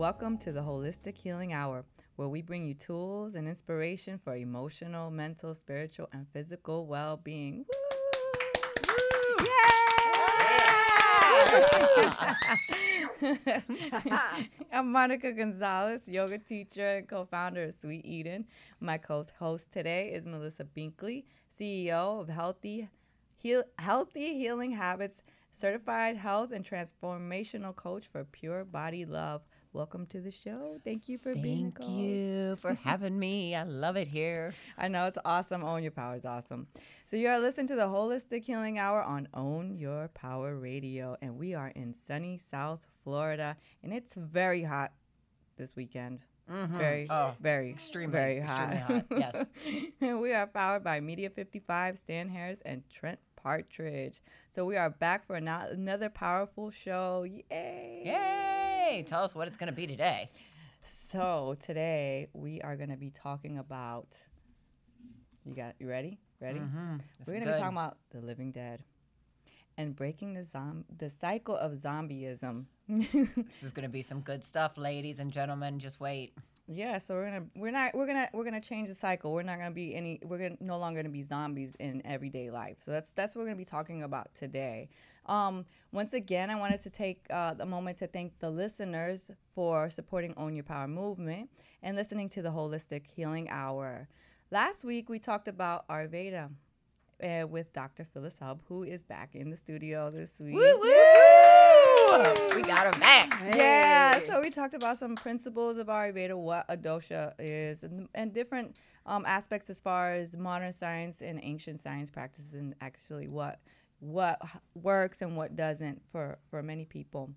Welcome to the Holistic Healing Hour, where we bring you tools and inspiration for emotional, mental, spiritual, and physical well being. I'm Monica Gonzalez, yoga teacher and co founder of Sweet Eden. My co host today is Melissa Binkley, CEO of Healthy, Heal, Healthy Healing Habits, certified health and transformational coach for pure body love. Welcome to the show. Thank you for being a Thank you for having me. I love it here. I know it's awesome. Own Your Power is awesome. So you are listening to the Holistic Healing Hour on Own Your Power Radio, and we are in sunny South Florida, and it's very hot this weekend. Mm-hmm. Very, Oh, very, extremely, very hot. extremely hot, yes. and we are powered by Media 55, Stan Harris, and Trent Partridge. So we are back for ano- another powerful show. Yay! Yay! Tell us what it's going to be today. So today we are going to be talking about. You got you ready? Ready? Mm-hmm. We're going to be talking about the living dead and breaking the zom- the cycle of zombieism. This is going to be some good stuff, ladies and gentlemen. Just wait. Yeah, so we're gonna we're not we're gonna we're gonna change the cycle. We're not gonna be any we're gonna no longer gonna be zombies in everyday life. So that's that's what we're gonna be talking about today. Um, once again, I wanted to take uh, a moment to thank the listeners for supporting Own Your Power movement and listening to the Holistic Healing Hour. Last week we talked about Ayurveda uh, with Dr. Phyllis Hub, who is back in the studio this week. Woo woo! We got her back. Yeah, so we talked about some principles of Ayurveda, what a dosha is, and, and different um, aspects as far as modern science and ancient science practices, and actually what what works and what doesn't for for many people.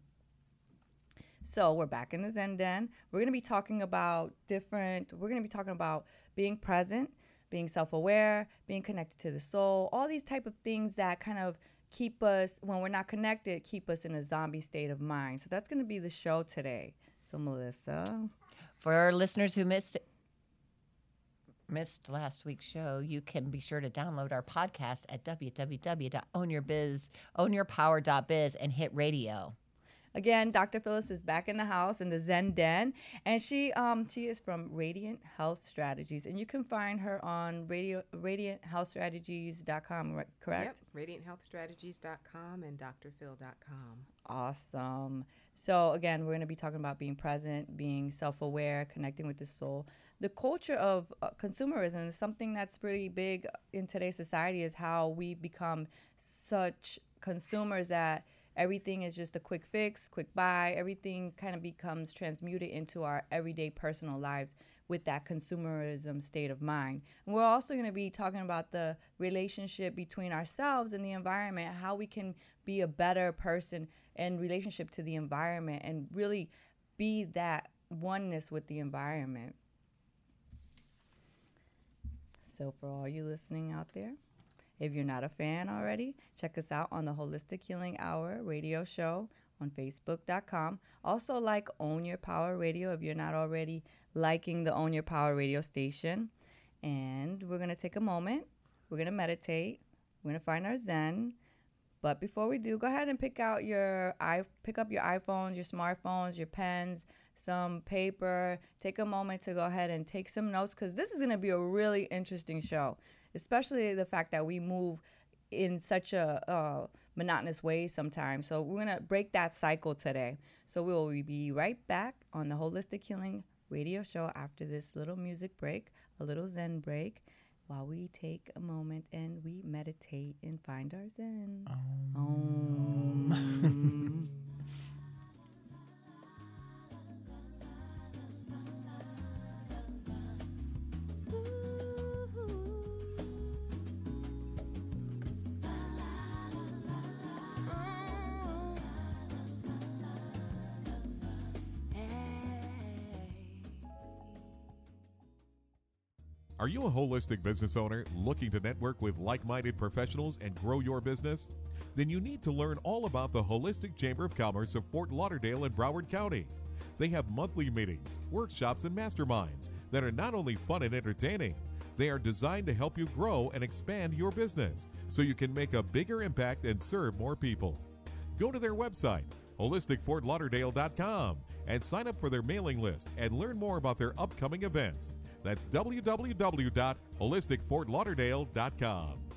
So we're back in the Zen Den. We're going to be talking about different. We're going to be talking about being present, being self-aware, being connected to the soul. All these type of things that kind of keep us when we're not connected, keep us in a zombie state of mind. So that's going to be the show today. So Melissa, For our listeners who missed missed last week's show, you can be sure to download our podcast at www.ownyourbiz, ownyourpower.biz and hit radio. Again, Dr. Phyllis is back in the house in the Zen Den, and she um she is from Radiant Health Strategies, and you can find her on radio radianthealthstrategies.com, correct? Yep, radianthealthstrategies.com and drphil.com. Awesome. So again, we're going to be talking about being present, being self-aware, connecting with the soul. The culture of uh, consumerism is something that's pretty big in today's society. Is how we become such consumers that everything is just a quick fix, quick buy. Everything kind of becomes transmuted into our everyday personal lives with that consumerism state of mind. And we're also going to be talking about the relationship between ourselves and the environment, how we can be a better person in relationship to the environment and really be that oneness with the environment. So, for all you listening out there, if you're not a fan already, check us out on the Holistic Healing Hour radio show on Facebook.com. Also, like Own Your Power Radio if you're not already liking the Own Your Power radio station. And we're going to take a moment. We're going to meditate. We're going to find our Zen. But before we do, go ahead and pick out your i pick up your iPhones, your smartphones, your pens, some paper. Take a moment to go ahead and take some notes because this is going to be a really interesting show, especially the fact that we move in such a uh, monotonous way sometimes. So we're gonna break that cycle today. So we will be right back on the Holistic Healing Radio Show after this little music break, a little Zen break. While we take a moment and we meditate and find our Zen. Om. Are you a holistic business owner looking to network with like minded professionals and grow your business? Then you need to learn all about the Holistic Chamber of Commerce of Fort Lauderdale and Broward County. They have monthly meetings, workshops, and masterminds that are not only fun and entertaining, they are designed to help you grow and expand your business so you can make a bigger impact and serve more people. Go to their website, holisticfortlauderdale.com and sign up for their mailing list and learn more about their upcoming events. That's www.holisticfortlauderdale.com.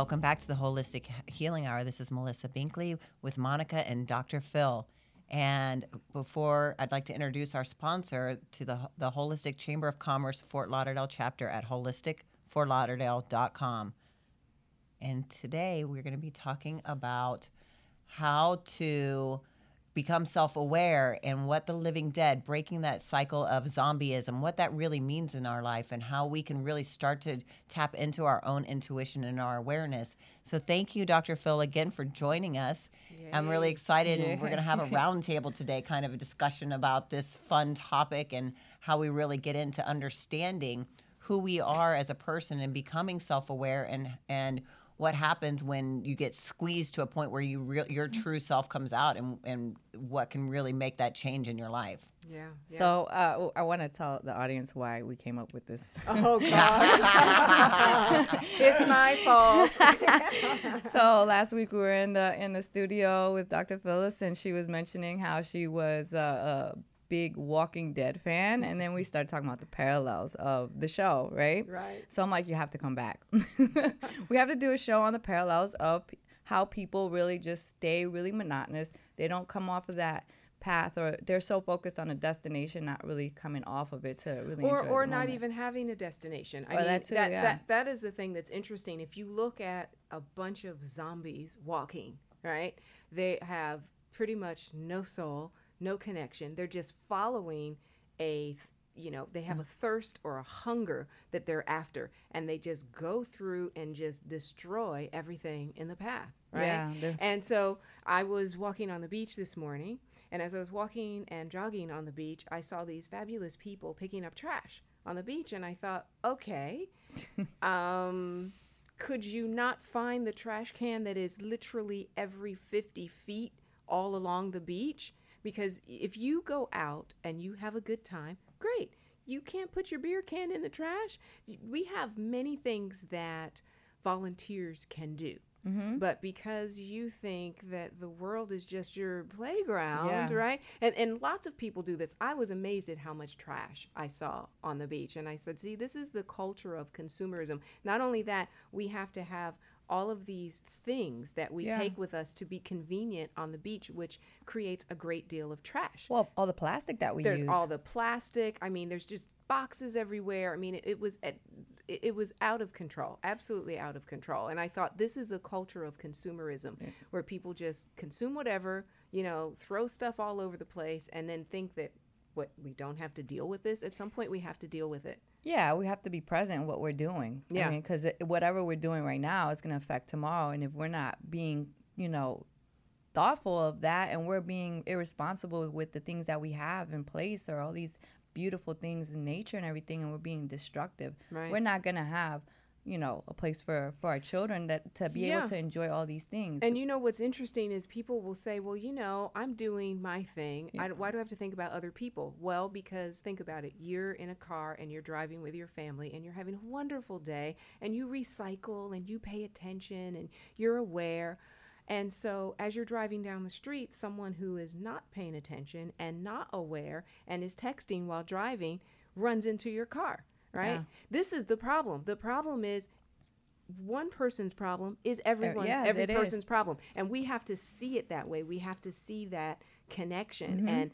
Welcome back to the Holistic Healing Hour. This is Melissa Binkley with Monica and Dr. Phil. And before I'd like to introduce our sponsor to the, the Holistic Chamber of Commerce Fort Lauderdale chapter at holisticfortlauderdale.com. And today we're going to be talking about how to become self aware and what the living dead, breaking that cycle of zombieism, what that really means in our life, and how we can really start to tap into our own intuition and our awareness. So, thank you, Dr. Phil, again for joining us. I'm really excited. And We're going to have a roundtable today, kind of a discussion about this fun topic and how we really get into understanding who we are as a person and becoming self aware and, and, what happens when you get squeezed to a point where you re- your mm-hmm. true self comes out and, and what can really make that change in your life Yeah. yeah. So uh, I want to tell the audience why we came up with this. Oh God! it's my fault. so last week we were in the in the studio with Dr. Phyllis, and she was mentioning how she was a, a big Walking Dead fan, and then we started talking about the parallels of the show, right? Right. So I'm like, you have to come back. we have to do a show on the parallels of p- how people really just stay really monotonous. They don't come off of that path, or they're so focused on a destination, not really coming off of it to really or or not moment. even having a destination. I Or mean, that too, that, yeah. that that is the thing that's interesting. If you look at a bunch of zombies walking, right? They have pretty much no soul, no connection. They're just following a you know, they have a thirst or a hunger that they're after and they just go through and just destroy everything in the path, right? Yeah, they're- And so I was walking on the beach this morning, and as I was walking and jogging on the beach, I saw these fabulous people picking up trash on the beach, and I thought, okay, um, could you not find the trash can that is literally every 50 feet all along the beach? Because if you go out and you have a good time, great. You can't put your beer can in the trash. We have many things that volunteers can do. Mm-hmm. But because you think that the world is just your playground, Yeah. right? And and lots of people do this. I was amazed at how much trash I saw on the beach, and I said, "See, this is the culture of consumerism. Not only that, we have to have." All of these things that we Yeah. take with us to be convenient on the beach, which creates a great deal of trash. Well, all the plastic that we there's use. all the plastic. I mean there's just boxes everywhere. I mean it, it was at, it, it was out of control absolutely out of control. And i thought this is a culture of consumerism where people just consume whatever you know throw stuff all over the place and then think that what we don't have to deal with this? At some point we have to deal with it Yeah, we have to be present in what we're doing. Yeah. I mean, because whatever we're doing right now is going to affect tomorrow. And if we're not being, you know, thoughtful of that and we're being irresponsible with the things that we have in place or all these beautiful things in nature and everything and we're being destructive, Right. we're not going to have, you know, a place for, for our children that to be Yeah. able to enjoy all these things. And you know what's interesting is people will say, "Well, you know, I'm doing my thing. I, why do I have to think about other people?" Well, because think about it. You're in a car and you're driving with your family and you're having a wonderful day and you recycle and you pay attention and you're aware. And so, as you're driving down the street, someone who is not paying attention and not aware and is texting while driving runs into your car, right? Yeah. This is the problem. The problem is one person's problem is everyone yeah, every it is. person's problem and we have to see it that way we have to see that connection Mm-hmm. and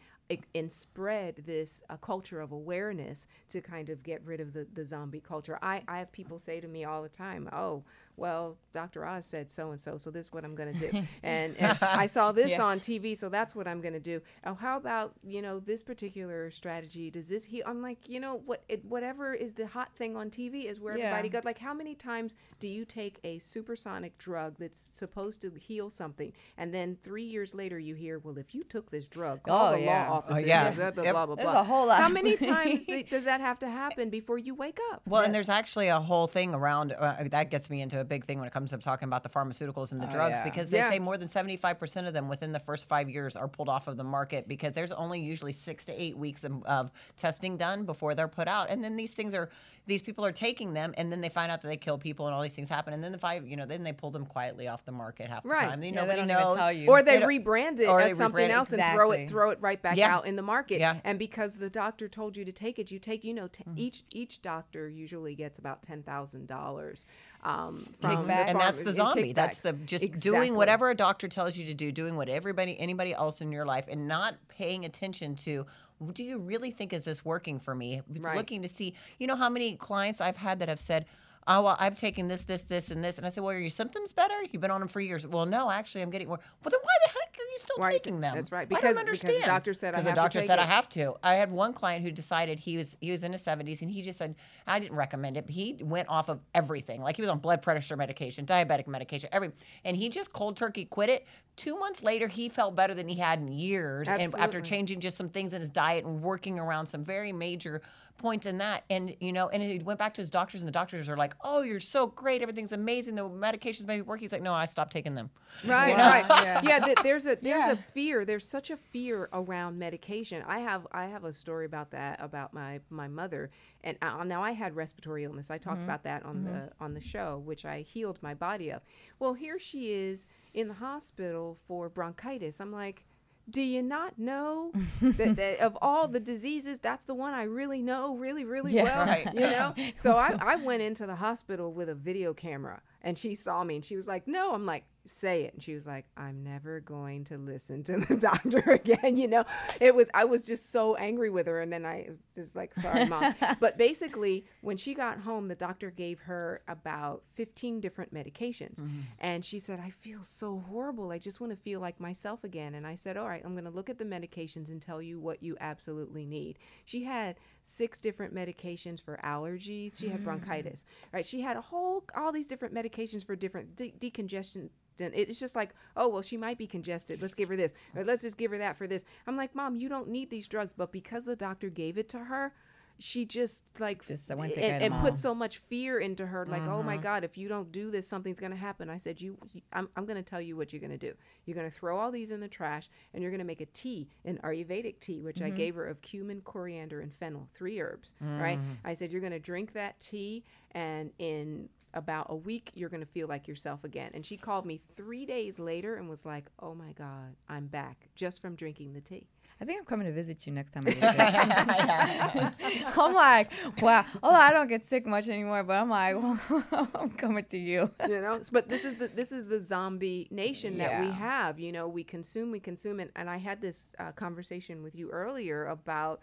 and spread this uh, culture of awareness to kind of get rid of the, the zombie culture I, I have people say to me all the time oh well dr oz said so and so so this is what i'm going to do and, and i saw this Yeah. on tv so that's what i'm going to do oh how about you know this particular strategy does this he i'm like you know what it, whatever is the hot thing on tv is where Yeah. everybody goes like how many times do you take a supersonic drug that's supposed to heal something and then three years later you hear well if you took this drug call Oh, the yeah. law offices. yeah. Blah blah Yep. blah blah. There's blah. a whole lot How many times does that have to happen before you wake up? Well, and there's actually a whole thing around uh, that gets me into a big thing when it comes to talking about the pharmaceuticals and the Oh, drugs yeah. because they Yeah. say more than 75% of them within the first five years are pulled off of the market because there's only usually six to eight weeks of, of testing done before they're put out. And then these things are, these people are taking them and then they find out that they kill people and all these things happen. And then the five, you know, then they pull them quietly off the market half the Right. time. They, Yeah, they nobody don't knows. tell you. or they They rebrand it or as something rebrand it. else and throw it throw it right back Yeah. out in the market. Yeah. And because the doctor told you to take it, you take you know t- Mm-hmm. each each doctor usually gets about ten thousand dollars um, from the Kickback. and that's the in zombie. That's the just Exactly. doing whatever a doctor tells you to do, doing what everybody anybody else in your life, and not paying attention to. Do you really think is this working for me? Right. Looking to see, you know, how many clients I've had that have said, "Oh, well, I've taken this, this, this, and this," and I said, "Well, are your symptoms better? You've been on them for years." Well, no, actually, I'm getting more. Well, then why the heck are you still Right, taking them? that's right, I don't understand. because the doctor said I Because the have to doctor said I have to. I had one client who decided he was he was in his 70s and he just said I didn't recommend it. But he went off of everything. Like he was on blood pressure medication, diabetic medication, every and he just cold turkey quit it. Two months later, he felt better than he had in years, and after changing just some things in his diet and working around some very major points in that, and you know, and he went back to his doctors, and the doctors are like, "Oh, you're so great, everything's amazing, the medications may be working." He's like, "No, I stopped taking them." Right, You know? right. Yeah. Yeah, th- there's a there's Yeah. a fear. There's such a fear around medication. I have I have a story about that about my my mother. And uh, uh now I had respiratory illness. I talked mm-hmm. about that on the mm-hmm. on the show, which I healed my body of. Well, here she is in the hospital for bronchitis. I'm like. Do you not know that, that of all the diseases, that's the one I really know really, really Yeah. well? Right. You know? So I, I went into the hospital with a video camera and she saw me and she was like, No. I'm like, say it. And she was like, I'm never going to listen to the doctor again. You know, it was, I was just so angry with her. And then I was just like, sorry, mom. but basically, when she got home, the doctor gave her about 15 different medications. Mm-hmm. And she said, I feel so horrible. I just want to feel like myself again. And I said, All right, I'm going to look at the medications and tell you what you absolutely need. She had six different medications for allergies. She had bronchitis, mm. right? She had a whole, all these different medications for different de- decongestion. It's just like, oh, well, she might be congested. Let's give her this. Or let's just give her that for this. I'm like, Mom, you don't need these drugs. But because the doctor gave it to her, she just like Just and, and put so much fear into her like oh my god if you don't do this something's going to happen. I said you, i'm, I'm going to tell you what you're going to do. You're going to throw all these in the trash and you're going to make a tea an ayurvedic tea which i gave her of cumin coriander and fennel three herbs right? I said you're going to drink that tea and in about a week you're going to feel like yourself again. And she called me three days later and was like oh my god i'm back just from drinking the tea I think I'm coming to visit you next time I. I'm like, wow. Although I don't get sick much anymore, but I'm like, well, I'm coming to you. you know but this is the this is the zombie nation that we have you know we consume we consume and, and i had this uh, conversation with you earlier about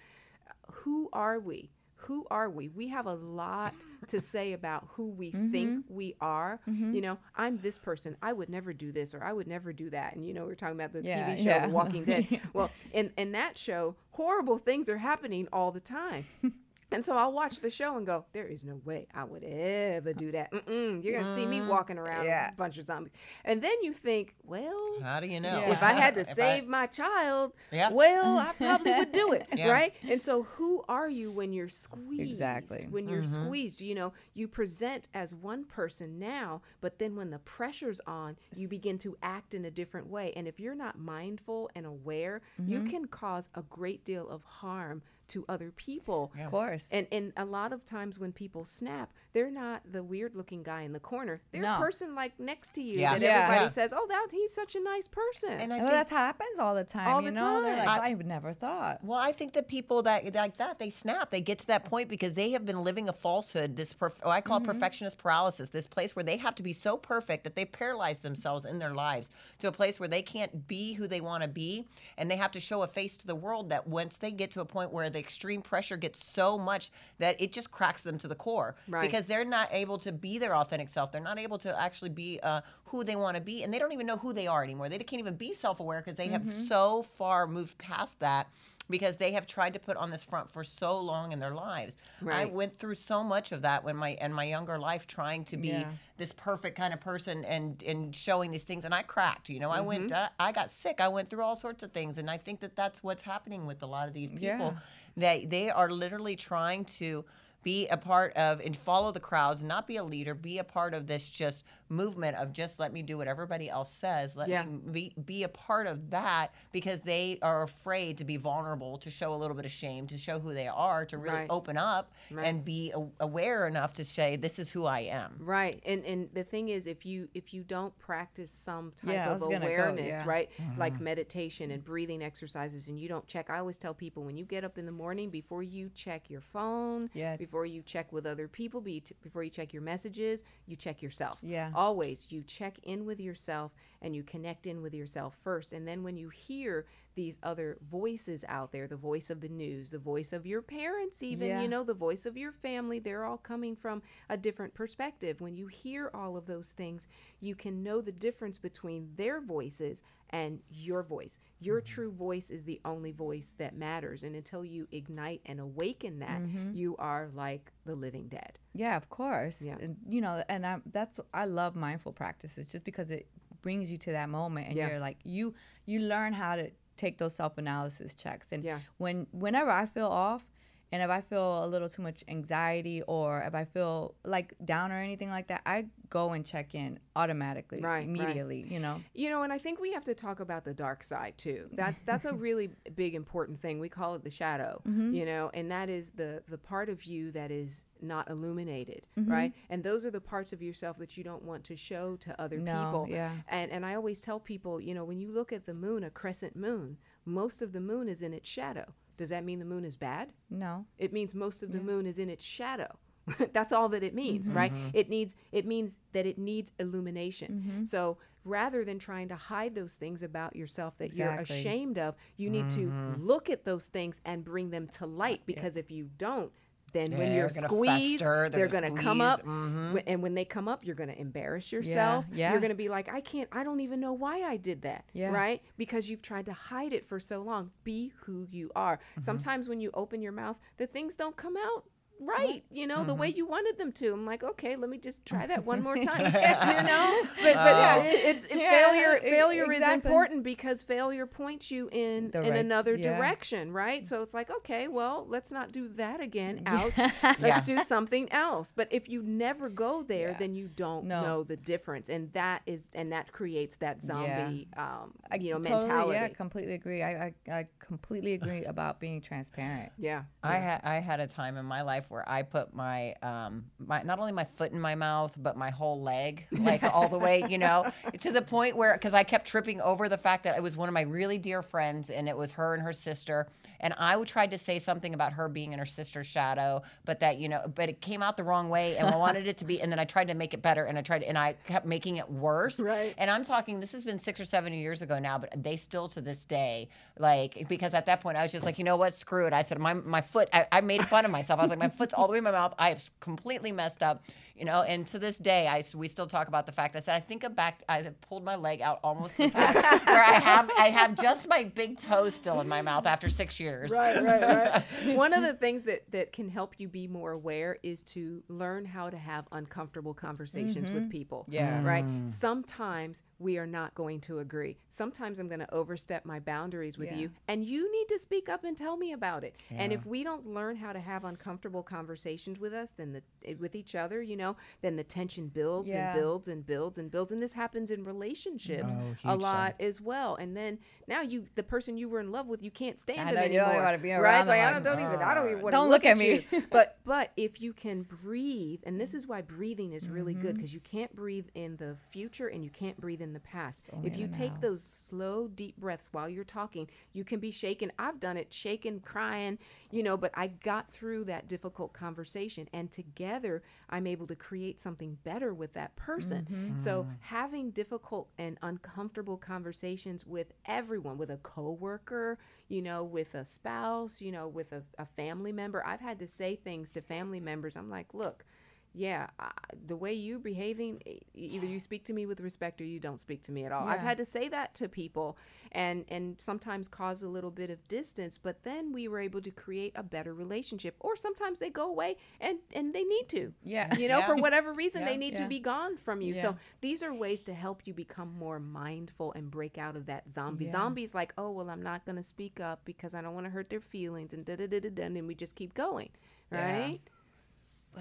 who are we who are we? We have a lot to say about who we Mm-hmm. think we are. You know i'm this person. I would never do this or i would never do that. And you know we are talking about the Yeah, tv show yeah. the walking dead. Well in in that show horrible things are happening all the time and so I'll watch the show and go, there is no way I would ever do that. Mm-mm, you're going to see me walking around Yeah. with a bunch of zombies. And then you think, well, How do you know? Yeah. if I had to If I- save my child, Yeah. well, I probably would do it, Yeah. right? And so, who are you when you're squeezed? Exactly. When you're Mm-hmm. squeezed, you know, you present as one person now, but then when the pressure's on, you begin to act in a different way. And if you're not mindful and aware, you Mm-hmm. can cause a great deal of harm to other people. Of course. And and a lot of times when people snap, they're not the weird looking guy in the corner. They're No. a person like next to you Yeah. that Yeah. everybody Yeah. says, "Oh, that he's such a nice person." And I well, think that happens all the time. All you the know, they're time. like, I- I, never thought. Well, I think that people that like that they snap. They get to that point because they have been living a falsehood. This perf- oh, I call Mm-hmm. it perfectionist paralysis. This place where they have to be so perfect that they paralyze themselves in their lives to a place where they can't be who they want to be, and they have to show a face to the world. That once they get to a point where the extreme pressure gets so much that it just cracks them to the core Right. because they're not able to be their authentic self. They're not able to actually be uh, who they want to be, and they don't even know who they are anymore. They can't even be self-aware because they have so far moved past that because they have tried to put on this front for so long in their lives. Right. I went through so much of that when my in my younger life trying to be Yeah. this perfect kind of person and and showing these things and I cracked, you know. I went Mm-hmm. I, I got sick. I went through all sorts of things and I think that that's what's happening with a lot of these people Yeah. that they are literally trying to be a part of and follow the crowds, not be a leader, be a part of this just movement of just let me do what everybody else says. Let Yeah. me be, be a part of that because they are afraid to be vulnerable, to show a little bit of shame, to show who they are, to really Right. open up Right. and be a- aware enough to say, this is who I am. Right. And and the thing is if you if you don't practice some type Yeah, of was gonna go, awareness, yeah. right? Mm-hmm. Like meditation and breathing exercises and you don't check I always tell people when you get up in the morning before you check your phone, Yeah. Before you check with other people, be t- before you check your messages, you check yourself. Yeah. Always you check in with yourself and you connect in with yourself first and then when you hear these other voices out there, the voice of the news, the voice of your parents even, Yeah. you know, the voice of your family, they're all coming from a different perspective. When you hear all of those things, you can know the difference between their voices and your voice. Your mm-hmm. true voice is the only voice that matters. And until you ignite and awaken that, mm-hmm. you are like the living dead. Yeah, of course. Yeah. And, you know, and I, that's I love mindful practices just because it brings you to that moment and Yeah. you're like you you learn how to take those self-analysis checks and Yeah. when whenever I feel off and if I feel a little too much anxiety or if I feel like down or anything like that, I go and check in automatically, Right, right. immediately, you know. You know, and I think we have to talk about the dark side too. That's that's a really big important thing. We call it the shadow, Mm-hmm. you know, and that is the the part of you that is not illuminated, Mm-hmm. right? And those are the parts of yourself that you don't want to show to other No, people. yeah. And and I always tell people, you know, when you look at the moon, a crescent moon, most of the moon is in its shadow. Does that mean the moon is bad? No. It means most of the moon is in its shadow. That's all that it means, Mm-hmm. right? It needs it means that it needs illumination. Mm-hmm. So rather than trying to hide those things about yourself that you're ashamed of, you need to look at those things and bring them to light because if you don't then when They're you're gonna squeezed, fester, they're, they're going gonna come up. mhm. And when they come up, you're going to embarrass yourself. yeah. You're going to be like, I can't, I don't even know why I did that. Yeah. Right? Because you've tried to hide it for so long. Be who you are. Mm-hmm. Sometimes when you open your mouth, the things don't come out right, you know, the way Mm-hmm. you wanted them to. I'm like, okay, let me just try that one more time. you know? But, but yeah, it, it's it- Yeah, failure e- failure is important because failure points you in The in right- another yeah. direction, right? So it's like, okay, well, let's not do that again. Ouch. Let's do something else. But if you never go there, Yeah. then you don't No. know the difference, and that is and that creates that zombie, um, I you know, totally, mentality. Yeah, completely agree. I, I, I completely agree about being transparent. yeah. I had I had a time in my life where I put my um my not only my foot in my mouth but my whole leg like all the way you know to the point where because I kept tripping over the fact that it was one of my really dear friends and it was her and her sister and I tried to say something about her being in her sister's shadow but that you know but it came out the wrong way and I wanted it to be and then I tried to make it better and I tried and I kept making it worse. Right. and I'm talking this has been six or seven years ago now but they still to this day like because at that point I was just like you know what? Screw it. I said my my foot I, I made fun of myself. I was like my foot's all the way in my mouth I have completely messed up you know and to this day I we still talk about the fact I said I think I'm back I have pulled my leg out almost to the fact where I have I have just my big toe still in my mouth after six years right, right, right. One of the things that that can help you be more aware is to learn how to have uncomfortable conversations with mm-hmm. people. Yeah. Right. Mm. Sometimes we are not going to agree. Sometimes I'm going to overstep my boundaries with Yeah. you, and you need to speak up and tell me about it. And if we don't learn how to have uncomfortable conversations with us, then the with each other, you know, then the tension builds Yeah. and builds and builds and builds, and this happens in relationships Oh, a huge time. lot as well. And then now you, the person you were in love with, you can't stand I them know, you don't anymore. wanna be around like, them, I like, don't, don't even, I don't even want to don't look, look at, at you. me." but but if you can breathe, and this is why breathing is really Mm-hmm. good because you can't breathe in the future and you can't breathe in the past. If you take those slow, deep breaths while you're talking, you can be shaken. I've done it, shaken, crying, you know. But I got through that difficult conversation, and together I'm able to create something better with that person. Mm-hmm. So having difficult and uncomfortable conversations with everyone, with a coworker, you know, with a spouse, you know, with a, a family member. I've had to say things to family members. I'm like, look, yeah, uh, the way you're behaving, either you speak to me with respect or you don't speak to me at all. I've had to say that to people, and and sometimes cause a little bit of distance. But then we were able to create a better relationship. Or sometimes they go away and and they need to. Yeah. You know, Yeah. for whatever reason, Yeah. they need to be gone from you. Yeah. So these are ways to help you become more mindful and break out of that zombie. Yeah. Zombies like, oh well, I'm not going to speak up because I don't want to hurt their feelings, and da da da da da, and we just keep going, Yeah. right?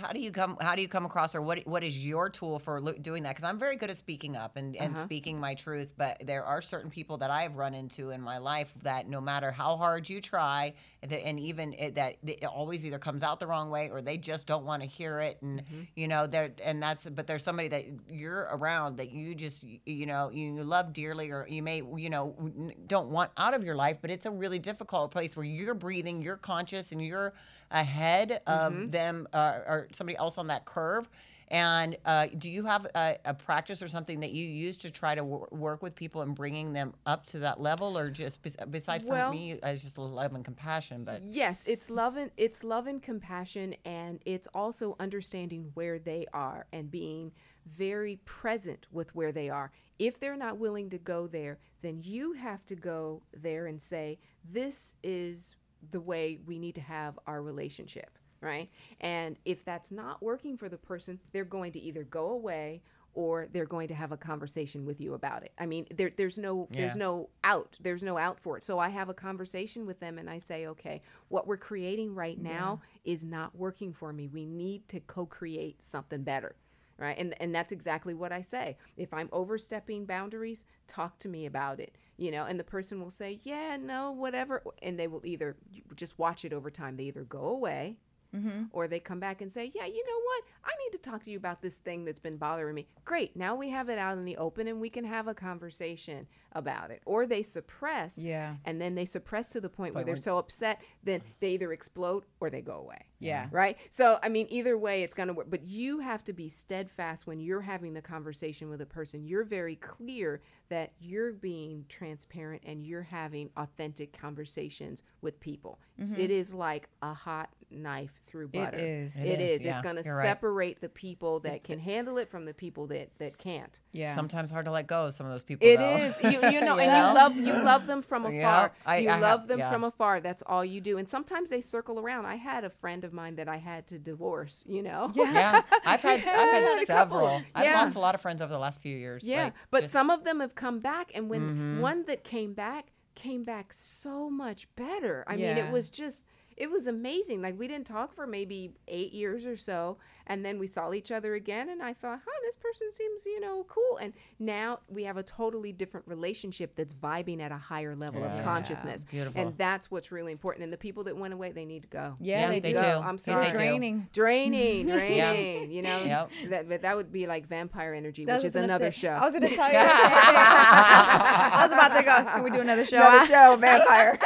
How do you come how do you come across or what what is your tool for lo- doing that because i'm very good at speaking up and, and Uh-huh. speaking my truth but there are certain people that i've run into in my life that no matter how hard you try and, and even it, that it always either comes out the wrong way or they just don't want to hear it and Mm-hmm. you know there and that's but there's somebody that you're around that you just you know you love dearly or you may you know don't want out of your life but it's a really difficult place where you're breathing you're conscious and you're ahead of Mm-hmm. them uh, or somebody else on that curve and uh, do you have a, a practice or something that you use to try to wor- work with people and bringing them up to that level or just bes- besides Well- for me it's just love and compassion but Yes, it's love and it's love and compassion, and it's also understanding where they are and being very present with where they are. If they're not willing to go there, then you have to go there and say, "This is the way we need to have our relationship." Right? And if that's not working for the person, they're going to either go away or they're going to have a conversation with you about it. I mean, there, there's no there's no out. There's no out for it. So I have a conversation with them and I say, okay, what we're creating right now is not working for me. We need to co-create something better. Right. And and that's exactly what I say. If I'm overstepping boundaries, talk to me about it. You know, and the person will say, Yeah, no, whatever. And they will either just watch it over time. They either go away mm-hmm. or they come back and say, Yeah, you know what? I need to talk to you about this thing that's been bothering me. Great. Now we have it out in the open and we can have a conversation about it. Or they suppress. Yeah. And then they suppress to the point where they're so upset, then they either explode or they go away. Yeah. Right? So, I mean, either way, it's going to work. But you have to be steadfast when you're having the conversation with a person. You're very clear that you're being transparent and you're having authentic conversations with people. Mm-hmm. It is like a hot knife through butter. is. It It is. is, yeah, It's going to you're right. separate the people that can handle it from the people that, that can't. Yeah. sometimes hard to let go of some of those people It though. is. You, you know, You and know? you love you love them from afar. Yeah, I- you I have- love them yeah. from afar. That's all you do. And sometimes they circle around. I had a friend of mine that I had to divorce. You know. yeah i've had i've had had a couple. several i've lost a lot of friends over the last few years Yeah, like, but just- Mm-hmm. some of them have come back, and when one that came back came back so much better. I mean, it was just. It was amazing. Like we didn't talk for maybe eight years or so, and then we saw each other again, and I thought, "Huh, this person seems, you know, cool." And now we have a totally different relationship that's vibing at a higher level Yeah. of consciousness. Beautiful. And that's what's really important. And the people that went away, they need to go. yeah, Yeah, they, they do. do. I'm Yeah, sorry. they do. draining. Draining, Yeah. draining. You know, Yep. that but that would be like vampire energy, That which is another say- show. I was going to tell you. I was about to go. Can we do another show? Another show, vampire.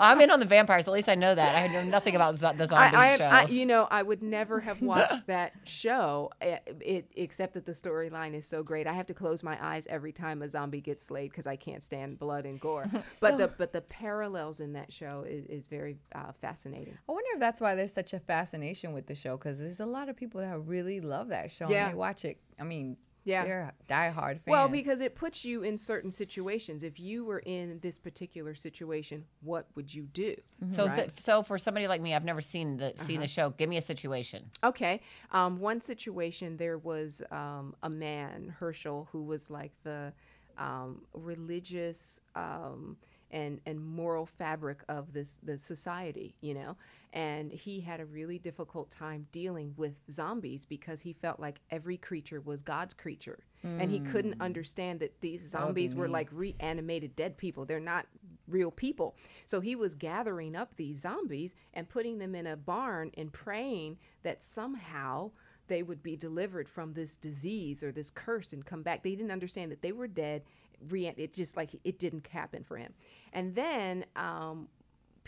I'm in on the vampires at least i know that i know nothing about zo- the zombie I, I, show I, you know, I would never have watched that show, eh, it, except that the storyline is so great. I have to close my eyes every time a zombie gets slayed because I can't stand blood and gore. but the but the parallels in that show is, is very uh, fascinating. I wonder if that's why there's such a fascination with the show because there's a lot of people that really love that show Yeah. and they watch it. I mean, Yeah. they're diehard fans. Well, because it puts you in certain situations. If you were in this particular situation, what would you do? so right? Uh-huh. so for somebody like me i've never seen the seen the show give me a situation Okay. Um, one situation, there was um, a man, Hershel, who was like the um, religious um, and and moral fabric of this the society, you know. And he had a really difficult time dealing with zombies because he felt like every creature was God's creature, and he couldn't understand that these zombies were like reanimated dead people. They're not real people. So he was gathering up these zombies and putting them in a barn and praying that somehow they would be delivered from this disease or this curse and come back. They didn't understand that they were dead. Re- it just like it didn't happen for him. And then um,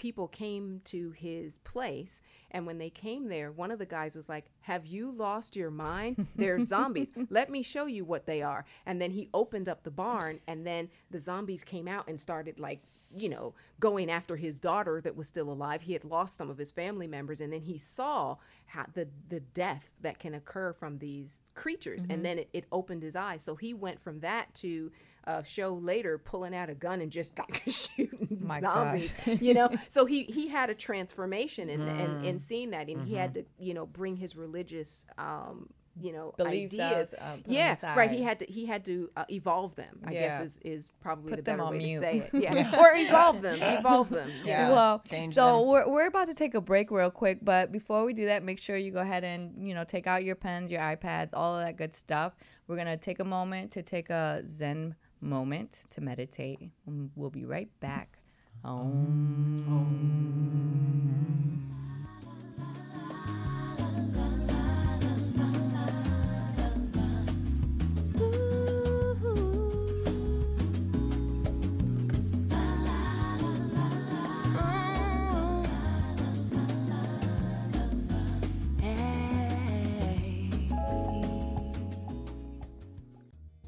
people came to his place and when they came there one of the guys was like have you lost your mind? They're zombies. Let me show you what they are. And then he opened up the barn and then the zombies came out and started like you know going after his daughter that was still alive. He had lost some of his family members and then he saw how the the death that can occur from these creatures and then it, it opened his eyes. So he went from that to a show later pulling out a gun and just like shooting My zombies you know? So he he had a transformation in in, in seeing that and he had to you know bring his religious um you know Beliefs ideas. out, um, put 'em yeah right he had to he had to uh, evolve them i Yeah. guess is is probably Put the them better on way mute. to say it. Yeah. Or evolve them evolve them. Yeah. Well, change so them. we're we're about to take a break real quick, but before we do that, make sure you go ahead and you know take out your pens, your iPads, all of that good stuff. We're gonna take a moment to take a Zen moment to meditate. We'll be right back.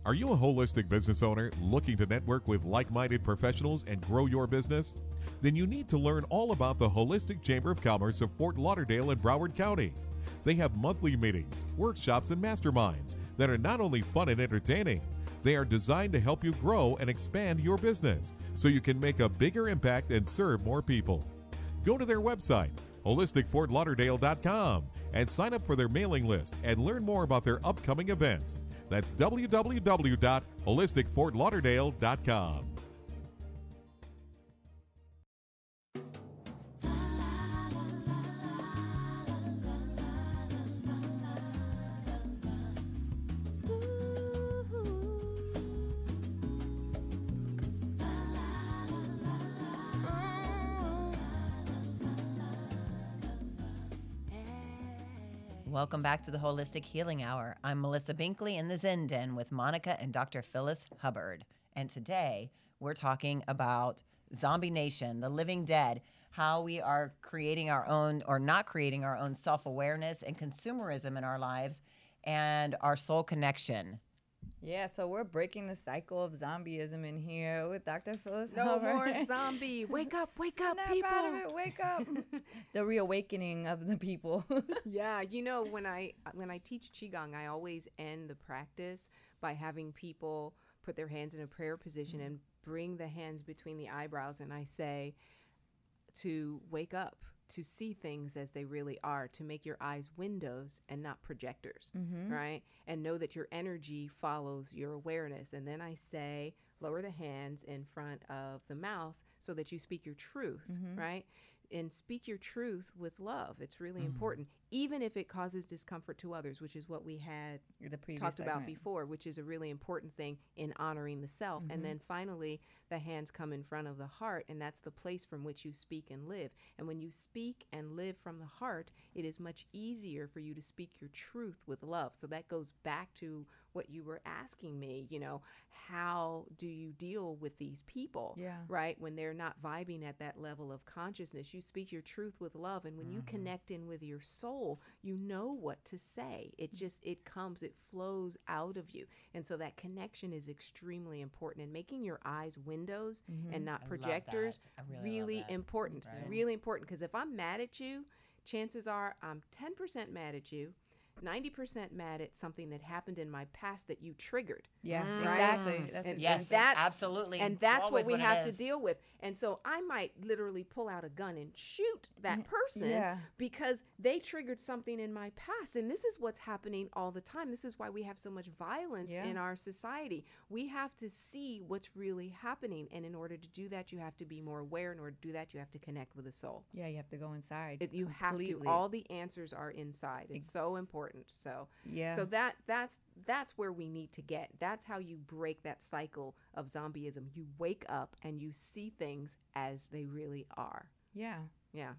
Are you a holistic business owner looking to network with like minded professionals and grow your business? Then you need to learn all about the Holistic Chamber of Commerce of Fort Lauderdale and Broward County. They have monthly meetings, workshops, and masterminds that are not only fun and entertaining, they are designed to help you grow and expand your business so you can make a bigger impact and serve more people. Go to their website, holisticfortlauderdale.com, and sign up for their mailing list and learn more about their upcoming events. That's www.holisticfortlauderdale.com. Welcome back to the Holistic Healing Hour. I'm Melissa Binkley in the Zen Den with Monica and Dr. Phyllis Hubbard. And today we're talking about Zombie Nation, the living dead, how we are creating our own or not creating our own self awareness and consumerism in our lives and our soul connection. Yeah, so we're breaking the cycle of zombieism in here with Dr. Phyllis. no more zombie wake up wake up Snap people out of it, wake up. the reawakening of the people. yeah you know when i when i teach qigong i always end the practice by having people put their hands in a prayer position mm-hmm. and bring the hands between the eyebrows and i say to wake up to see things as they really are to make your eyes windows and not projectors mm-hmm. right? And know that your energy follows your awareness. And then i say lower the hands in front of the mouth so that you speak your truth mm-hmm. right and speak your truth with love it's really mm-hmm. important even if it causes discomfort to others which is what we had the previous talked about before, which is a really important thing in honoring the self. And mm-hmm. then finally, the hands come in front of the heart, and that's the place from which you speak and live. And when you speak and live from the heart, it is much easier for you to speak your truth with love. So that goes back to what you were asking me, you know, how do you deal with these people? Yeah. Right? When they're not vibing at that level of consciousness, you speak your truth with love. And when you mm-hmm. connect in with your soul, you know what to say. It mm. just, it comes, it flows out of you. And so that connection is extremely important. And making your eyes windows mm-hmm. and not projectors, really really important. Right. Really important. Because if I'm mad at you, chances are I'm 10% mad at you. 90% mad at something that happened in my past that you triggered. Yeah, Mm. exactly. And- That's and Yes, that's absolutely. and that's what we what have to deal with. And so I might literally pull out a gun and shoot that person yeah. because they triggered something in my past. And this is what's happening all the time. This is why we have so much violence Yeah. in our society. We have to see what's really happening. And in order to do that, you have to be more aware. In order to do that, you have to connect with the soul. Yeah, you have to go inside. It, you have completely. to. All the answers are inside. It's so important. So Yeah. So that that's that's where we need to get. That's how you break that cycle of zombieism. You wake up and you see things as they really are. yeah. Yeah.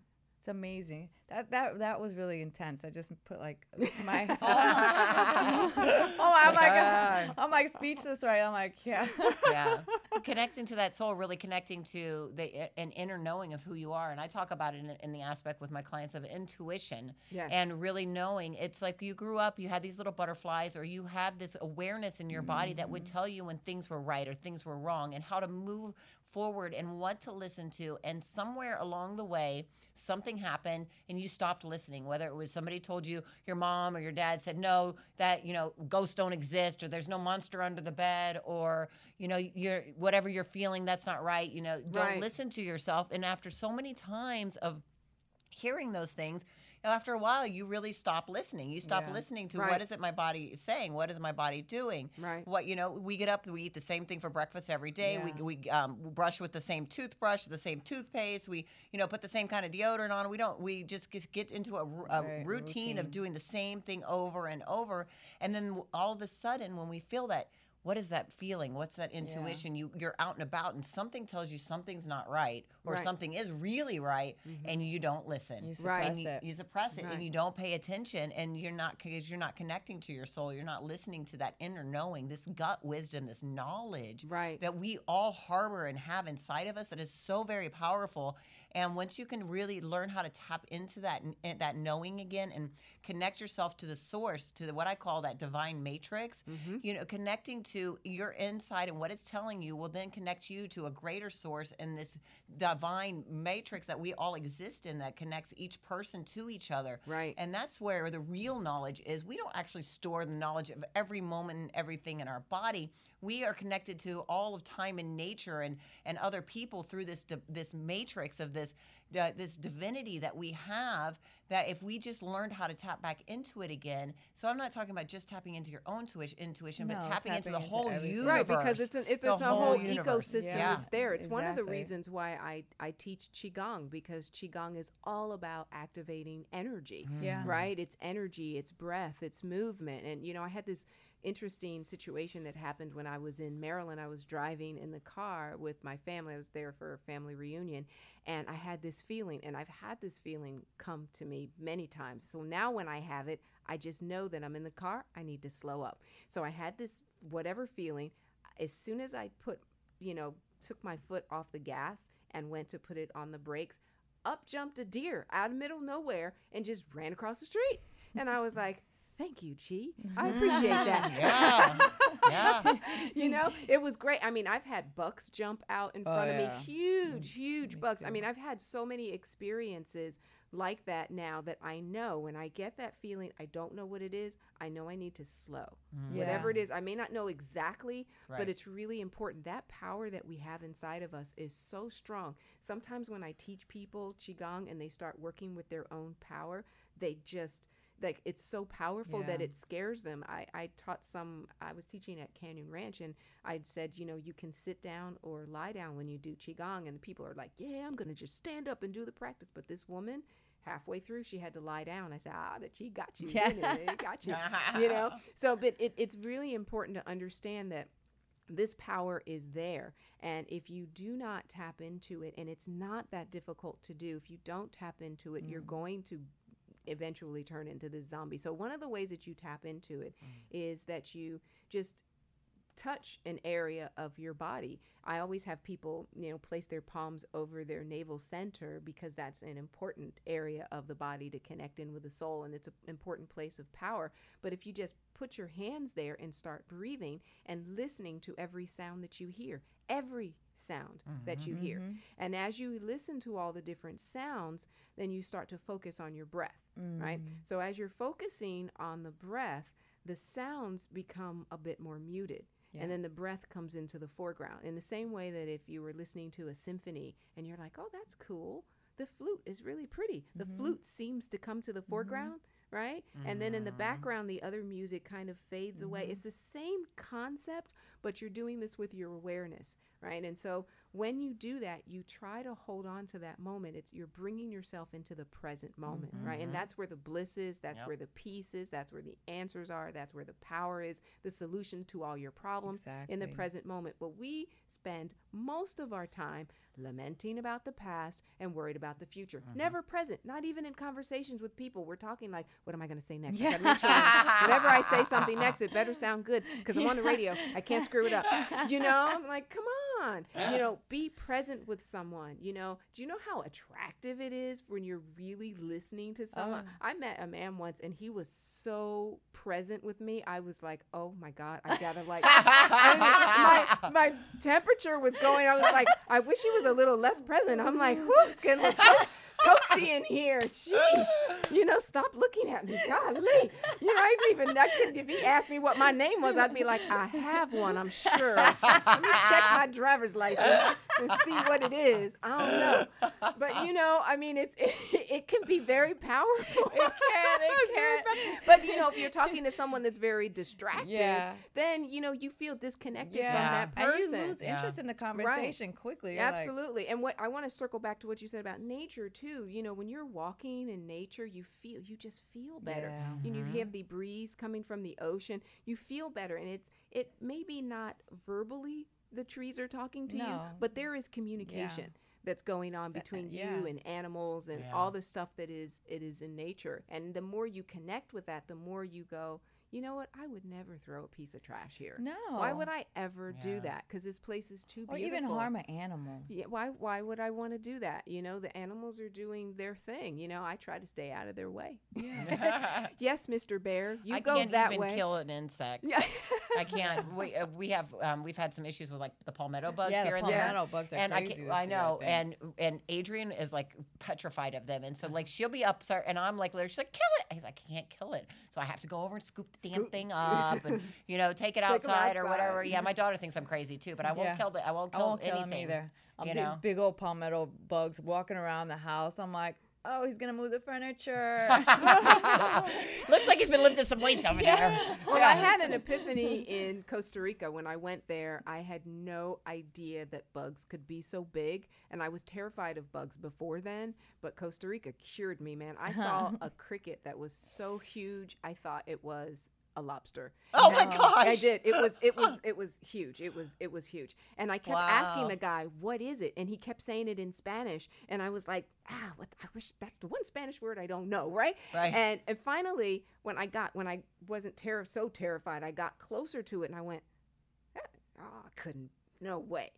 It's amazing. That that that was really intense. I just put like my oh, oh I'm oh like God. I'm like speechless right. I'm like yeah. yeah connecting to that soul really connecting to the uh, an inner knowing of who you are and i talk about it in, in the aspect with my clients of intuition Yes. and really knowing it's like you grew up you had these little butterflies or you had this awareness in your body that would mm. tell you when things were right or things were wrong and how to move forward and what to listen to and somewhere along the way something happened and you stopped listening whether it was somebody told you your mom or your dad said no that you know ghosts don't exist or there's no monster under the bed or you know you're whatever you're feeling that's not right you know don't Right. listen to yourself and after so many times of hearing those things after a while you really stop listening you stop Yeah. listening to Right. what is it my body is saying what is my body doing Right. what you know we get up we eat the same thing for breakfast every day Yeah. we, we um, brush with the same toothbrush the same toothpaste we you know put the same kind of deodorant on we don't we just get- get into a, a Right, routine, of routine. doing the same thing over and over and then all of a sudden when we feel that what is that feeling what's that intuition you you're out and about and something tells you something's not right or Right. something is really right mm-hmm. and you don't listen You suppress and you, it. you suppress it Right. and you don't pay attention and you're not because you're not connecting to your soul you're not listening to that inner knowing this gut wisdom this knowledge Right. that we all harbor and have inside of us that is so very powerful and once you can really learn how to tap into that and that knowing again and connect yourself to the source to the, what i call that divine matrix Mm-hmm. you know connecting to your inside and what it's telling you will then connect you to a greater source and this divine matrix that we all exist in that connects each person to each other Right. and that's where the real knowledge is we don't actually store the knowledge of every moment and everything in our body we are connected to all of time and nature and and other people through this di- this matrix of this uh, this divinity that we have that if we just learned how to tap back into it again so i'm not talking about just tapping into your own tuition, intuition but No, tapping, into the into whole everything. universe Right, because it's an it's, it's a whole, universe. ecosystem Yeah. that's there. It's one of the reasons why I, I teach Qigong because Qigong is all about activating energy. Yeah. Right? It's energy, it's breath, it's movement. And you know, I had this interesting situation that happened when I was in Maryland. I was driving in the car with my family. I was there for a family reunion and I had this feeling and I've had this feeling come to me many times. So now when I have it, I just know that I'm in the car, I need to slow up. So I had this whatever feeling as soon as I put, you know, took my foot off the gas and went to put it on the brakes, up jumped a deer out of middle nowhere and just ran across the street. And I was like, thank you, Chi. I appreciate that. yeah yeah you know, it was great. I mean, I've had bucks jump out in Oh, front of oh, yeah. me, huge, mm, huge me bucks. I mean, I've had so many experiences like that now that I know when I get that feeling, I don't know what it is. I know I need to slow. Mm. Whatever it Yeah. is, I may not know exactly, Right. but it's really important. That power that we have inside of us is so strong. Sometimes when I teach people Qigong and they start working with their own power, they just like it's so powerful that it scares them. I, I taught some, I was teaching at Canyon Ranch and I'd said, you know, you can sit down or lie down when you do Qigong. And people are like, yeah, I'm going to just stand up and do the practice. But this woman, halfway through, she had to lie down. I said, ah, the Qi got you. Yeah. it? Got you. you know? So, but it, it's really important to understand that this power is there. And if you do not tap into it, and it's not that difficult to do, if you don't tap into it, you're going to eventually turn into this zombie. So, one of the ways that you tap into it mm-hmm. is that you just touch an area of your body. I always have people, you know, place their palms over their navel center because that's an important area of the body to connect in with the soul and it's an important place of power. But if you just put your hands there and start breathing and listening to every sound that you hear, every sound that mm-hmm. you hear. Mm-hmm. And as you listen to all the different sounds, then you start to focus on your breath, right? Mm. So as you're focusing on the breath, the sounds become a bit more muted. Yeah. And then the breath comes into the foreground. In the same way that if you were listening to a symphony and you're like, oh, that's cool, the flute is really pretty. The mm-hmm. flute seems to come to the foreground, right? And then in the mm-hmm. background, the other music kind of fades away. Mm-hmm. It's the same concept, but you're doing this with your awareness, right? And so when you do that, you try to hold on to that moment. It's you're bringing yourself into the present moment, right? And mm-hmm. that's where the bliss is. That's Yep. where the peace is. That's where the answers are. That's where the power is. The solution to all your problems in the present moment. But we spend most of our time lamenting about the past and worried about the future. Mm-hmm. Never present. Not even in conversations with people. We're talking like, what am I going to say next? I sure I'm- whenever I say something next, it better sound good because I'm on the radio. I can't screw it up. You know, I'm like, come on. You know, be present with someone. You know, do you know how attractive it is when you're really listening to someone? Oh. I met a man once and he was so present with me. I was like, oh my God, I gotta like, I mean, my, my temperature was going. I was like, I wish he was a little less present. I'm like, whoo, it's getting a little toasty in here. Sheesh. You know, stop looking at me. Golly. You know, I didn't even, I couldn't, if he asked me what my name was, I'd be like, I have one, I'm sure. Let me check my driver's license and see what it is. I don't know. But, you know, I mean, it's it, it can be very powerful. It can, it can. But, you know, if you're talking to someone that's very distracted, Yeah. then, you know, you feel disconnected Yeah. from that person. And you lose Yeah. interest in the conversation quickly. You're like, Absolutely. and what I want to circle back to what you said about nature too. You know, when you're walking in nature, you feel you just feel better. Yeah. You know, you mm-hmm. have the breeze coming from the ocean. You feel better and it's it maybe not verbally the trees are talking to you, but there is communication that's going on between yes. you and animals and Yeah. all the stuff that is it is in nature. And the more you connect with that, the more you go, you know what? I would never throw a piece of trash here. no. Why would I ever do that? Because this place is too Or beautiful. even harm an animal. Yeah, why why would I want to do that? You know, the animals are doing their thing. You know, I try to stay out of their way. Yeah. yes, Mr. Bear, you I go can't that even way. kill an insect. yeah. I can't. We, uh, we have um, we've had some issues with like the palmetto bugs yeah, here the and there. palmetto bugs are and I crazy can this I year, know, think. and and Adrian is like petrified of them, and so like she'll be up, sorry, and I'm like, literally, she's like, kill it. He's like, I can't kill it, so I have to go over and scoop the damn Scoop- thing up, and you know, take it Take 'em outside or whatever. Yeah, my daughter thinks I'm crazy too, but I won't Yeah. kill the, I won't I kill won't anything him either. You these know? big old palmetto bugs walking around the house. I'm like, oh, he's gonna move the furniture. Looks like he's been lifting some weights over there. Well, Yeah. I had an epiphany in Costa Rica when I went there. I had no idea that bugs could be so big, and I was terrified of bugs before then. But Costa Rica cured me, man. I saw uh-huh. a cricket that was so huge, I thought it was a lobster. Oh my gosh! I did. It was it was it was huge. It was it was huge. And I kept asking the guy, "What is it?" And he kept saying it in Spanish, and I was like, "Ah, what I wish that's the one Spanish word I don't know, right?" Right. And and finally, when I got when I wasn't terri so terrified, I got closer to it and I went, "That- "Oh, I couldn't. No way.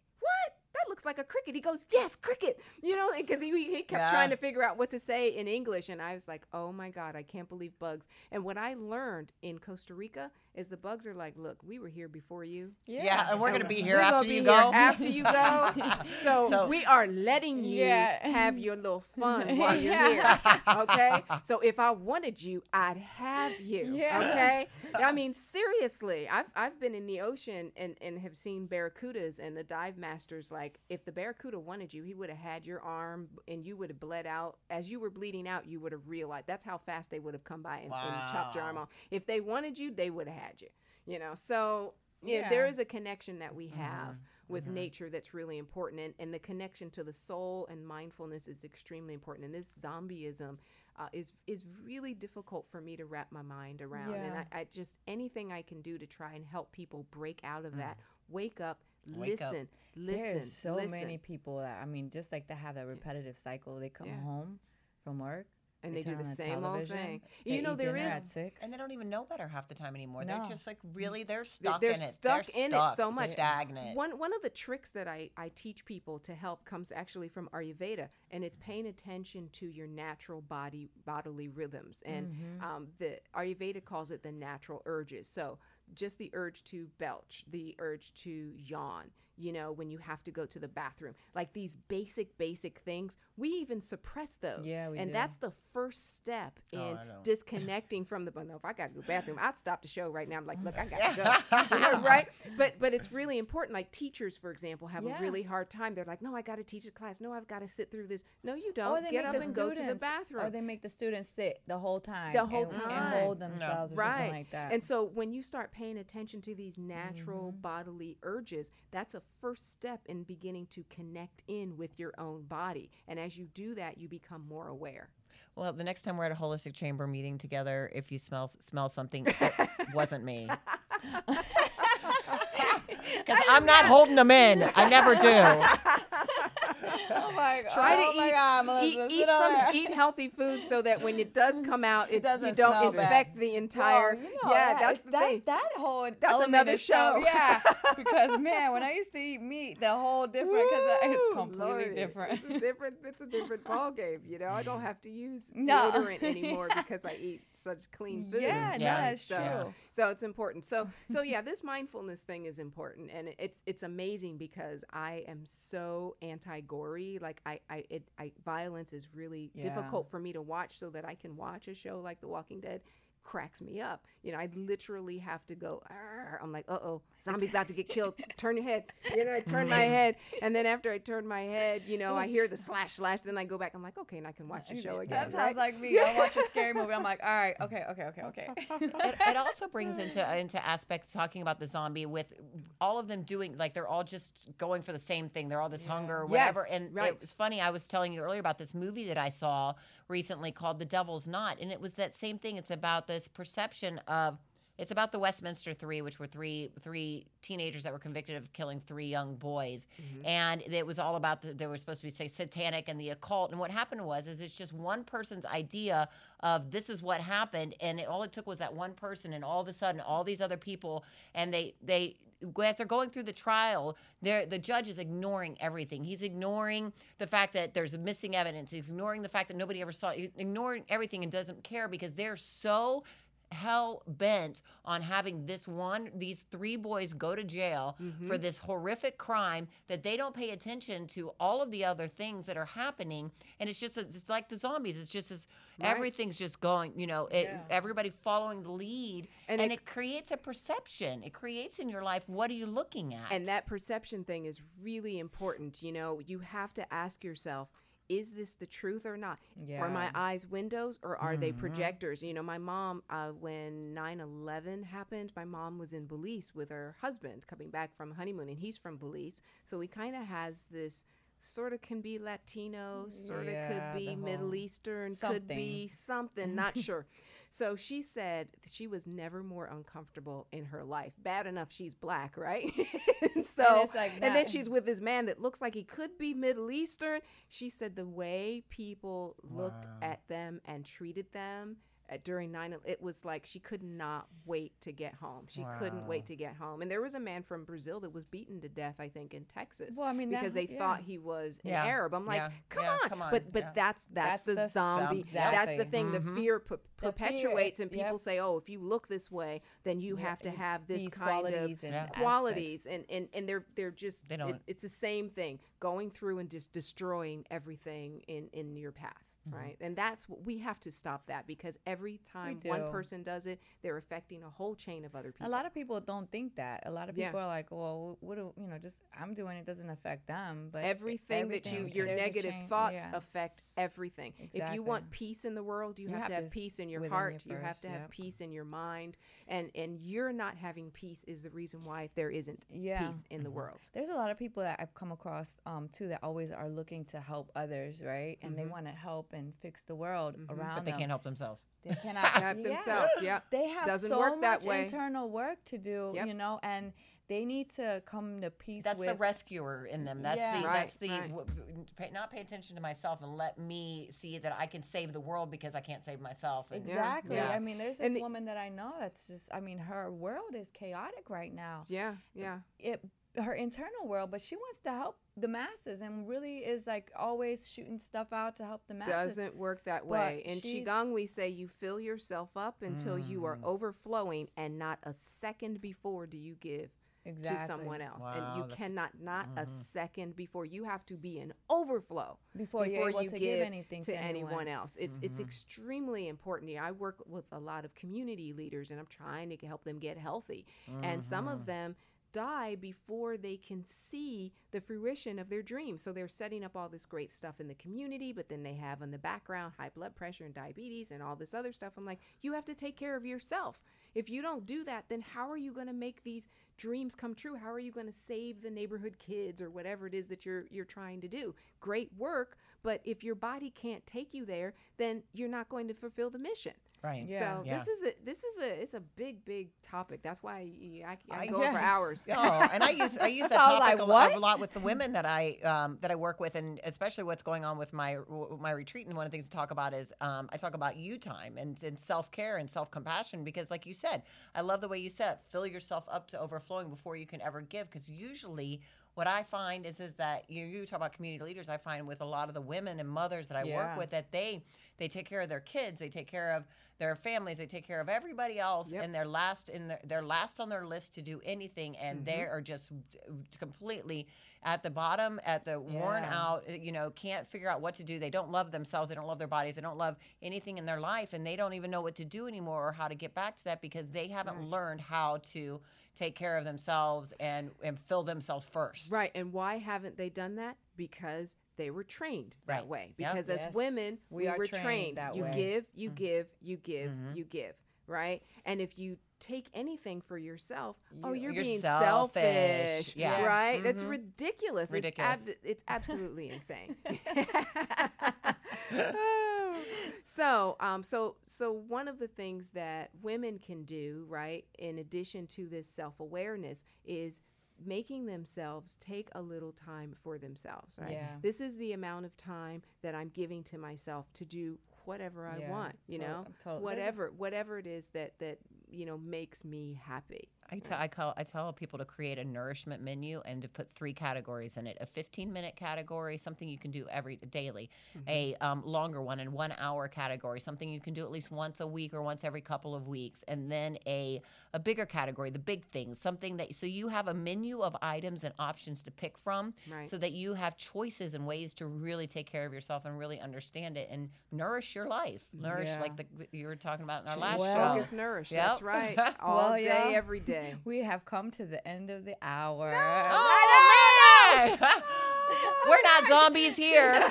What?" That looks like a cricket. He goes, yes, cricket. You know, because he, he kept Yeah. trying to figure out what to say in English. And I was like, oh my God, I can't believe bugs. And what I learned in Costa Rica is the bugs are like, look, we were here before you. Yeah, and we're gonna be We're here gonna after be you here go. After you go. so, So- we are letting you Yeah. have your little fun while you're here. Okay. So if I wanted you, I'd have you. Yeah. Okay. I mean, seriously, I've I've been in the ocean and, and have seen barracudas and the dive masters like if the barracuda wanted you, he would have had your arm and you would have bled out. As you were bleeding out, you would have realized that's how fast they would have come by and, and chopped your arm off. If they wanted you, they would have had you. You know, so yeah, there Yeah. is a connection that we have mm-hmm. with mm-hmm. nature that's really important and, and the connection to the soul and mindfulness is extremely important and this zombieism uh, is is really difficult for me to wrap my mind around and I, I just anything i can do to try and help people break out of that wake up Wake up. listen listen There's so listen. many people that I mean, just like to have that repetitive cycle. They come Yeah. home from work and they, do turn the on the same old television, thing they you know eat there dinner at six. And they don't even know better half the time anymore. They're just like really they're stuck they're in it. stuck they're in it so much. Stagnant. One one of the tricks that I, I teach people to help comes actually from Ayurveda, and it's paying attention to your natural body bodily rhythms. And Mm-hmm. um, the Ayurveda calls it the natural urges. So just the urge to belch, the urge to yawn. You know, when you have to go to the bathroom, like these basic, basic things, we even suppress those. Yeah, we and do. that's the first step Oh, in I know. disconnecting from the. But no, if I got to go to the bathroom, I'd stop the show right now. I'm like, look, I got to go. You know, right? But but it's really important. Like teachers, for example, have Yeah. a really hard time. They're like, no, I got to teach a class. No, I've got to sit through this. No, you don't. they Get make up the and go to the bathroom. Or they make the students sit the whole time. The whole and, and hold themselves or right something like that. and so when you start paying attention to these natural Mm-hmm. bodily urges, that's a first step in beginning to connect in with your own body. And as you do that, you become more aware. Well, the next time we're at a holistic chamber meeting together, if you smell smell something, it wasn't me. Because I'm not holding them in. I never do. Oh my god. Try oh to my eat, god, eat, Melissa, eat sit some eat healthy food so that when it does come out, it, you doesn't don't smell bad. infect the entire. Well, you know, yeah, that- that's the that, thing. That whole That's another is show. yeah, because man, when I used to eat meat, the whole different because it's completely Lordy. different. It's a different. It's a different ball game. You know, I don't have to use No. deodorant anymore because I eat such clean food. Yeah, no, that's so, true. so it's important. So, so yeah, this mindfulness thing is important, and it's it's amazing because I am so Like I, I, it, I violence is really Yeah. difficult for me to watch, so that I can watch a show like The Walking Dead. Cracks me up. You know, I literally have to go. "Arr." I'm like, uh oh, zombie's about to get killed. Turn your head. You know, I turn my head, and then after I turn my head, you know, I hear the slash slash. Then I go back. I'm like, okay, and I can watch the show again. That sounds right? like me. I watch a scary movie. I'm like, all right, okay, okay, okay, okay. it, it also brings into into aspect talking about the zombie with all of them doing like they're all just going for the same thing. They're all this hunger or whatever. Yes, and right. it was funny. I was telling you earlier about this movie that I saw recently called The Devil's Knot, and it was that same thing. It's about this perception of. It's about the West Memphis Three, which were three three teenagers that were convicted of killing three young boys, mm-hmm. and it was all about the, they were supposed to be say satanic and the occult. And what happened was, is it's just one person's idea of this is what happened, and it, all it took was that one person, and all of a sudden, all these other people, and they they as they're going through the trial, they're, the judge is ignoring everything. He's ignoring the fact that there's missing evidence. He's ignoring the fact that nobody ever saw, it, ignoring everything and doesn't care because they're so hell bent on having this one these three boys go to jail Mm-hmm. for this horrific crime that they don't pay attention to all of the other things that are happening and it's just it's like the zombies it's just as Right. everything's just going you know it, Yeah. everybody following the lead and, And it, it- creates a perception it creates in your life what are you looking at And that perception thing is really important. You know, you have to ask yourself, is this the truth or not? Are my eyes windows or are they projectors? You know, my mom, uh, when 9 11 happened, my mom was in Belize with her husband coming back from honeymoon, and he's from Belize. So he kind of has this sort of can be Latino, sort of Yeah, could be Middle Eastern, could be something, not sure. So she said that she was never more uncomfortable in her life. Bad enough she's black, right? and so it's like and then she's with this man that looks like he could be Middle Eastern. She said the way people looked at them and treated them at, during 9 it was like she could not wait to get home. She couldn't wait to get home. And there was a man from Brazil that was beaten to death, I think, in Texas. Well, I mean, that because they whole- thought he was an Yeah, Arab. I'm like, yeah, come, yeah, on. come on, But but yeah. that's that's, That's the, the zombie. zombie, That's the thing. The Mhm. fear per- fear, perpetuates, and people yep. say, "Oh, if you look this way, then you Yeah, have to have this kind qualities of and qualities." And, and and they're they're just They don't- it's the same thing going through and just destroying everything in in your path. Mm-hmm. Right, and that's what we have to stop that because every time one person does it, they're affecting a whole chain of other people. A lot of people don't think that. A lot of Yeah. people are like, "Well, what do you know? Just I'm doing it doesn't affect them." But everything, that you your negative thoughts yeah. affect everything Exactly. if you want peace in the world you, have, to have peace in your heart you you have to have yep. peace in your mind and and you're not having peace is the reason why there isn't Yeah. peace in the world There's a lot of people that I've come across um, too that always are looking to help others, right? And they want to help and fix the world around Mm-hmm. but they them. can't help themselves They cannot Help yeah. themselves yeah They have Doesn't so work that much way. internal work to do, Yep. you know, and they need to come to peace that's with the rescuer in them that's Yeah. the Right, that's the right. w- w- pay, not pay attention to myself and let me see that i can save the world because i can't save myself and Exactly. Yeah. I mean, there's this And the- woman that I know that's just, I mean, her world is chaotic right now. yeah yeah It, her internal world, but she wants to help the masses and really is like always shooting stuff out to help the masses. doesn't work that way in she's- qigong we say you fill yourself up until you are Mm. overflowing and not a second before do you give exactly. to someone else Wow, and you cannot not a Mhm. second before you have to be in overflow before, you're able to give, anything to, to anyone anyone. else. It's it's Mhm. extremely important. Yeah, I work with a lot of community leaders, and I'm trying to help them get healthy. And some of Mhm. them die before they can see the fruition of their dreams. So they're setting up all this great stuff in the community, but then they have in the background high blood pressure and diabetes and all this other stuff. I'm like, you have to take care of yourself. If you don't do that, then how are you going to make these dreams come true? How are you going to save the neighborhood kids or whatever it is that you're you're trying to do? Great work, but if your body can't take you there, then you're not going to fulfill the mission. Right. Yeah. So Yeah. this is a this is a it's a big big topic. That's why I go for hours. Oh, and I use I use that I topic like, a, lo- what? a lot with the women that I um, that I work with, and especially what's going on with my my retreat. And one of the things to talk about is um, I talk about you time and, and self care and self compassion because, like you said, I love the way you said fill yourself up to overflowing before you can ever give. Because usually. What I find is is that you, you talk about community leaders. I find with a lot of the women and mothers that I Yeah. work with that they they take care of their kids, they take care of their families, they take care of everybody else, Yep. and they're last in their, they're last on their list to do anything, and they mm-hmm. are just completely at the bottom, at the worn out. You know, can't figure out what to do. They don't love themselves. They don't love their bodies. They don't love anything in their life, and they don't even know what to do anymore or how to get back to that because they haven't Right. learned how to take care of themselves and and fill themselves first. Right. And why haven't they done that? Because they were trained that Right. way. Yep. Because as Yes. women, We we, are were trained trained. that you way. give, you give, you give, Mhm. you give. Right. And if you take anything for yourself, oh, You- you're, You're being selfish. selfish. Yeah. Right. That's Mhm. ridiculous. Ridiculous. It's, ab- it's absolutely insane. so, um, so, so one of the things that women can do, right, in addition to this self awareness, is making themselves take a little time for themselves, right? Yeah. This is the amount of time that I'm giving to myself to do whatever I Yeah, want, you know, whatever, whatever it is that that you know makes me happy. I tell I call I tell people to create a nourishment menu and to put three categories in it: a 15 minute category, something you can do every daily; a um, longer one, and one hour category, something you can do at least once a week or once every couple of weeks, and then a a bigger category, the big things, something that so you have a menu of items and options to pick from, Right. so that you have choices and ways to really take care of yourself and really understand it and nourish your life, nourish Yeah. like the, the- you were talking about in our last show. Well- show. Focus, nourish. Yep. That's right. All Well, day, yeah. every day. We have come to the end of the hour. Oh, man! We're not zombies here.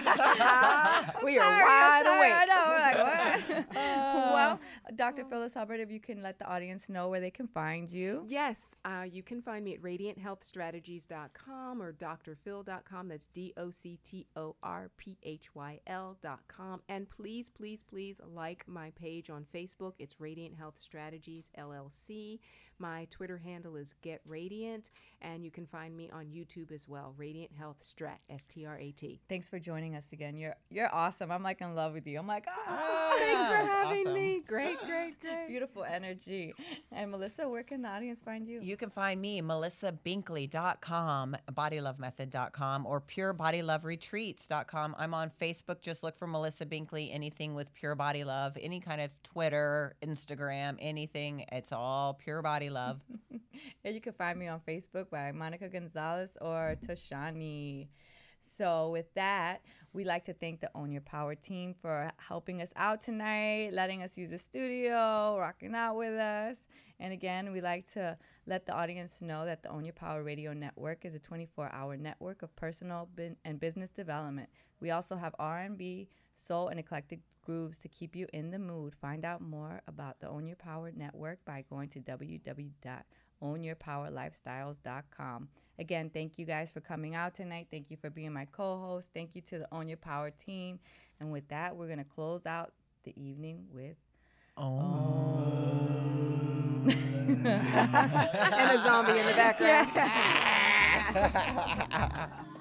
we are Sorry, wide sorry, awake. I know. We're like, what? Uh, well, Dr. Phyllis Hubbard, if you can let the audience know where they can find you. Yes, uh, you can find me at radianthealthstrategies.com or doctorphyl.com. That's D O C T O R P H Y L.com. And please, please, please like my page on Facebook. It's Radiant Health Strategies LLC. My Twitter handle is Get Radiant, and you can find me on YouTube as well. Radiant Health Strat, S T R A T. Thanks for joining us again. You're you're awesome. I'm like in love with you. I'm like, ah, Ah, Thanks for having awesome. me. Great, great, great. beautiful energy. And Melissa, where can the audience find you? You can find me, melissabinkley.com, bodylovemethod.com, or purebodyloveretreats.com. I'm on Facebook. Just look for Melissa Binkley, anything with Pure Body Love, any kind of Twitter, Instagram, anything. It's all Pure Body Love. And you can find me on Facebook by Monica Gonzalez or Toshani. So, with that, we like to thank the Own Your Power team for helping us out tonight, letting us use the studio, rocking out with us. And again, we like to let the audience know that the Own Your Power Radio Network is a 24-hour network of personal bin- and business development. We also have R&B, soul, and eclectic grooves to keep you in the mood. Find out more about the Own Your Power Network by going to www ownyourpowerlifestyles.com. Again, thank you guys for coming out tonight. Thank you for being my co host. Thank you to the Own Your Power team. And with that, we're going to close out the evening with. Oh. and a zombie in the background.